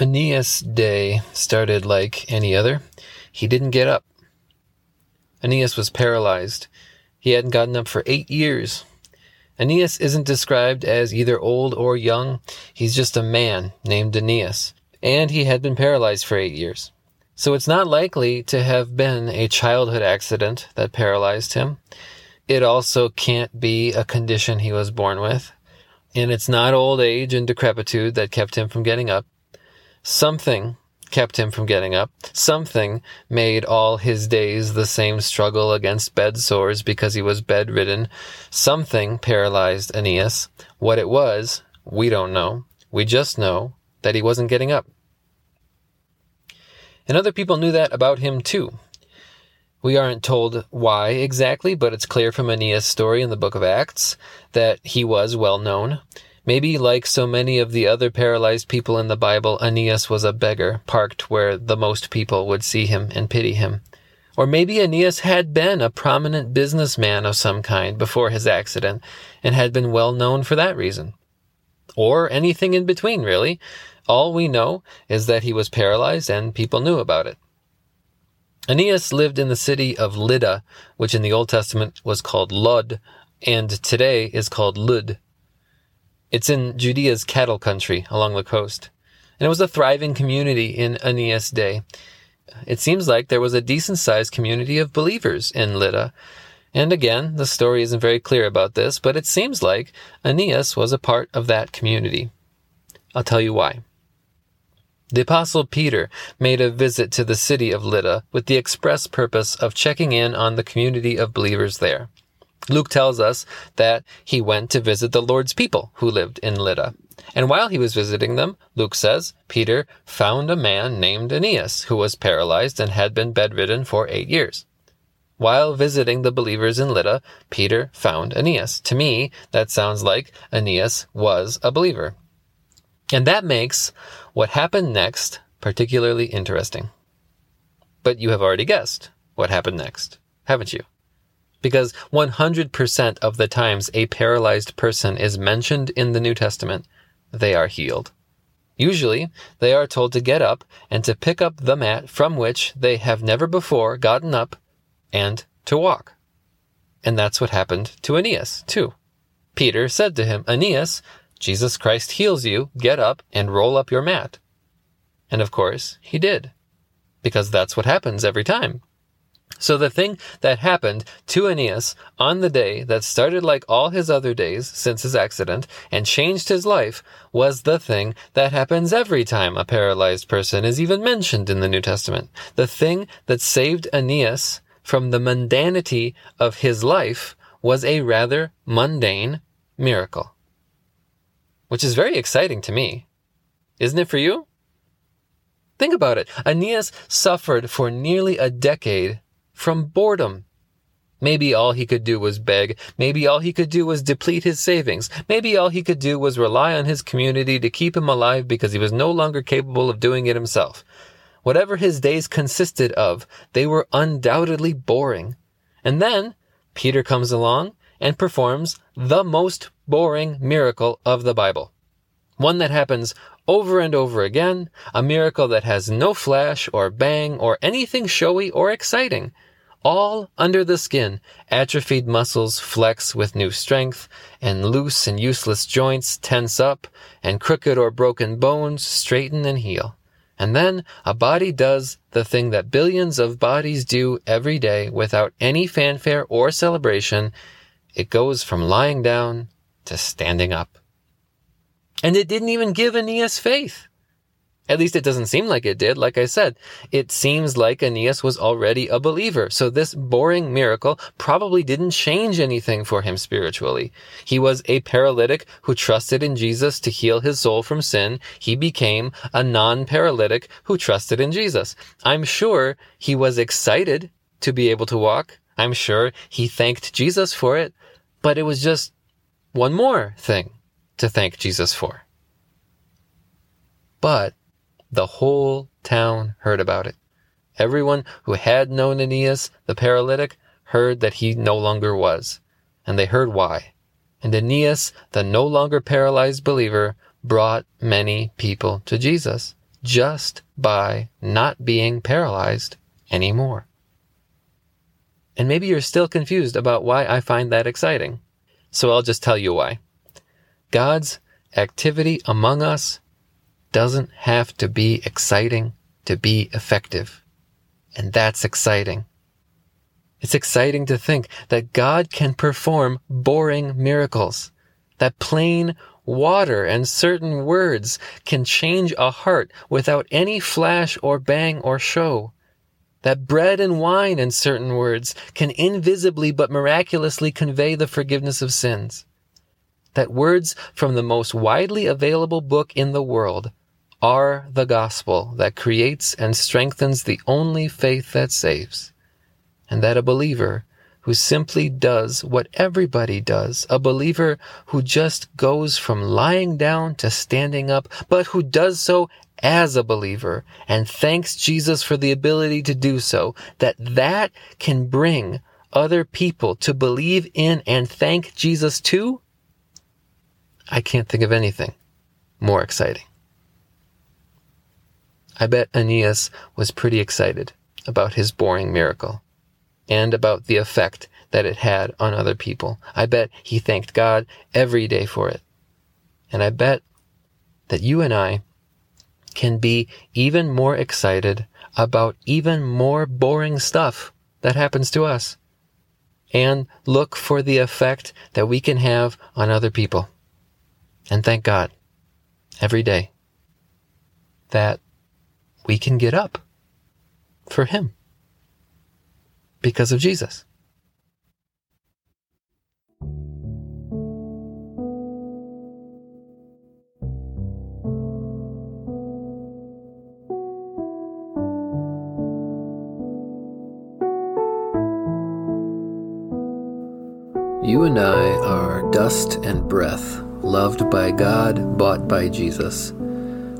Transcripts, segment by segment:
Aeneas' day started like any other. He didn't get up. Aeneas was paralyzed. He hadn't gotten up for eight years. Aeneas isn't described as either old or young. He's just a man named Aeneas. And he had been paralyzed for eight years. So it's not likely to have been a childhood accident that paralyzed him. It also can't be a condition he was born with. And it's not old age and decrepitude that kept him from getting up. Something kept him from getting up. Something made all his days the same struggle against bed sores because he was bedridden. Something paralyzed Aeneas. What it was, we don't know. We just know that he wasn't getting up. And other people knew that about him too. We aren't told why exactly, but it's clear from Aeneas' story in the book of Acts that he was well known. Maybe, like so many of the other paralyzed people in the Bible, Aeneas was a beggar, parked where the most people would see him and pity him. Or maybe Aeneas had been a prominent businessman of some kind before his accident and had been well known for that reason. Or anything in between, really. All we know is that he was paralyzed and people knew about it. Aeneas lived in the city of Lydda, which in the Old Testament was called Lod, and today is called Lud. It's in Judea's cattle country along the coast. And it was a thriving community in Aeneas' day. It seems like there was a decent sized community of believers in Lydda. And again, the story isn't very clear about this, but it seems like Aeneas was a part of that community. I'll tell you why. The Apostle Peter made a visit to the city of Lydda with the express purpose of checking in on the community of believers there. Luke tells us that he went to visit the Lord's people who lived in Lydda. And while he was visiting them, Luke says, Peter found a man named Aeneas who was paralyzed and had been bedridden for eight years. While visiting the believers in Lydda, Peter found Aeneas. To me, that sounds like Aeneas was a believer. And that makes what happened next particularly interesting. But you have already guessed what happened next, haven't you? Because 100% of the times a paralyzed person is mentioned in the New Testament, they are healed. Usually, they are told to get up and to pick up the mat from which they have never before gotten up and to walk. And that's what happened to Aeneas, too. Peter said to him, Aeneas, Jesus Christ heals you, get up and roll up your mat. And of course, he did. Because that's what happens every time. So the thing that happened to Aeneas on the day that started like all his other days since his accident and changed his life was the thing that happens every time a paralyzed person is even mentioned in the New Testament. The thing that saved Aeneas from the mundanity of his life was a rather mundane miracle. Which is very exciting to me. Isn't it for you? Think about it. Aeneas suffered for nearly a decade from boredom. Maybe all he could do was beg. Maybe all he could do was deplete his savings. Maybe all he could do was rely on his community to keep him alive because he was no longer capable of doing it himself. Whatever his days consisted of, they were undoubtedly boring. And then Peter comes along and performs the most boring miracle of the Bible. One that happens over and over again, a miracle that has no flash or bang or anything showy or exciting. All under the skin, atrophied muscles flex with new strength, and loose and useless joints tense up, and crooked or broken bones straighten and heal. And then a body does the thing that billions of bodies do every day without any fanfare or celebration. It goes from lying down to standing up. And it didn't even give Aeneas faith. At least it doesn't seem like it did. Like I said, it seems like Aeneas was already a believer. So this boring miracle probably didn't change anything for him spiritually. He was a paralytic who trusted in Jesus to heal his soul from sin. He became a non-paralytic who trusted in Jesus. I'm sure he was excited to be able to walk. I'm sure he thanked Jesus for it, but it was just one more thing to thank Jesus for. But the whole town heard about it. Everyone who had known Aeneas, the paralytic, heard that he no longer was, and they heard why. And Aeneas, the no longer paralyzed believer, brought many people to Jesus. just by not being paralyzed anymore. And maybe you're still confused about why I find that exciting. So I'll just tell you why. God's activity among us doesn't have to be exciting to be effective. And that's exciting. It's exciting to think that God can perform boring miracles, that plain water and certain words can change a heart without any flash or bang or show, that bread and wine and certain words can invisibly but miraculously convey the forgiveness of sins, that words from the most widely available book in the world are the gospel that creates and strengthens the only faith that saves, and that a believer who simply does what everybody does, a believer who just goes from lying down to standing up, but who does so as a believer and thanks Jesus for the ability to do so, that that can bring other people to believe in and thank Jesus too? I can't think of anything more exciting. I bet Aeneas was pretty excited about his boring miracle and about the effect that it had on other people. I bet he thanked God every day for it. And I bet that you and I can be even more excited about even more boring stuff that happens to us and look for the effect that we can have on other people. And thank God every day that we can get up for Him because of Jesus. You and I are dust and breath, loved by God, bought by Jesus.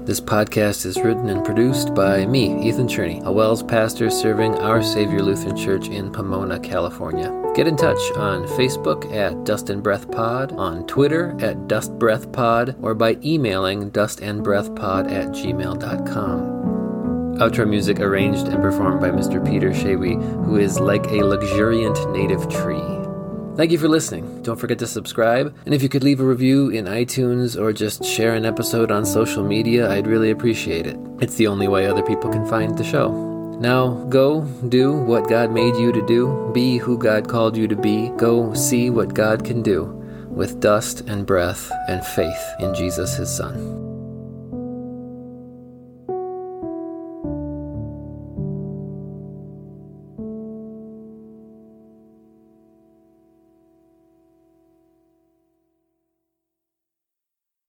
This podcast is written and produced by me, Ethan Cherney, a WELS pastor serving Our Savior Lutheran Church in Pomona, California. Get in touch on Facebook at Dust and Breath Pod, on Twitter at Dust Breath Pod, or by emailing dustandbreathpod at gmail.com. Outro music arranged and performed by Mr. Peter Shawi, who is like a luxuriant native tree. Thank you for listening. Don't forget to subscribe. And if you could leave a review in iTunes or just share an episode on social media, I'd really appreciate it. It's the only way other people can find the show. Now, go do what God made you to do. Be who God called you to be. Go see what God can do with dust and breath and faith in Jesus, his Son.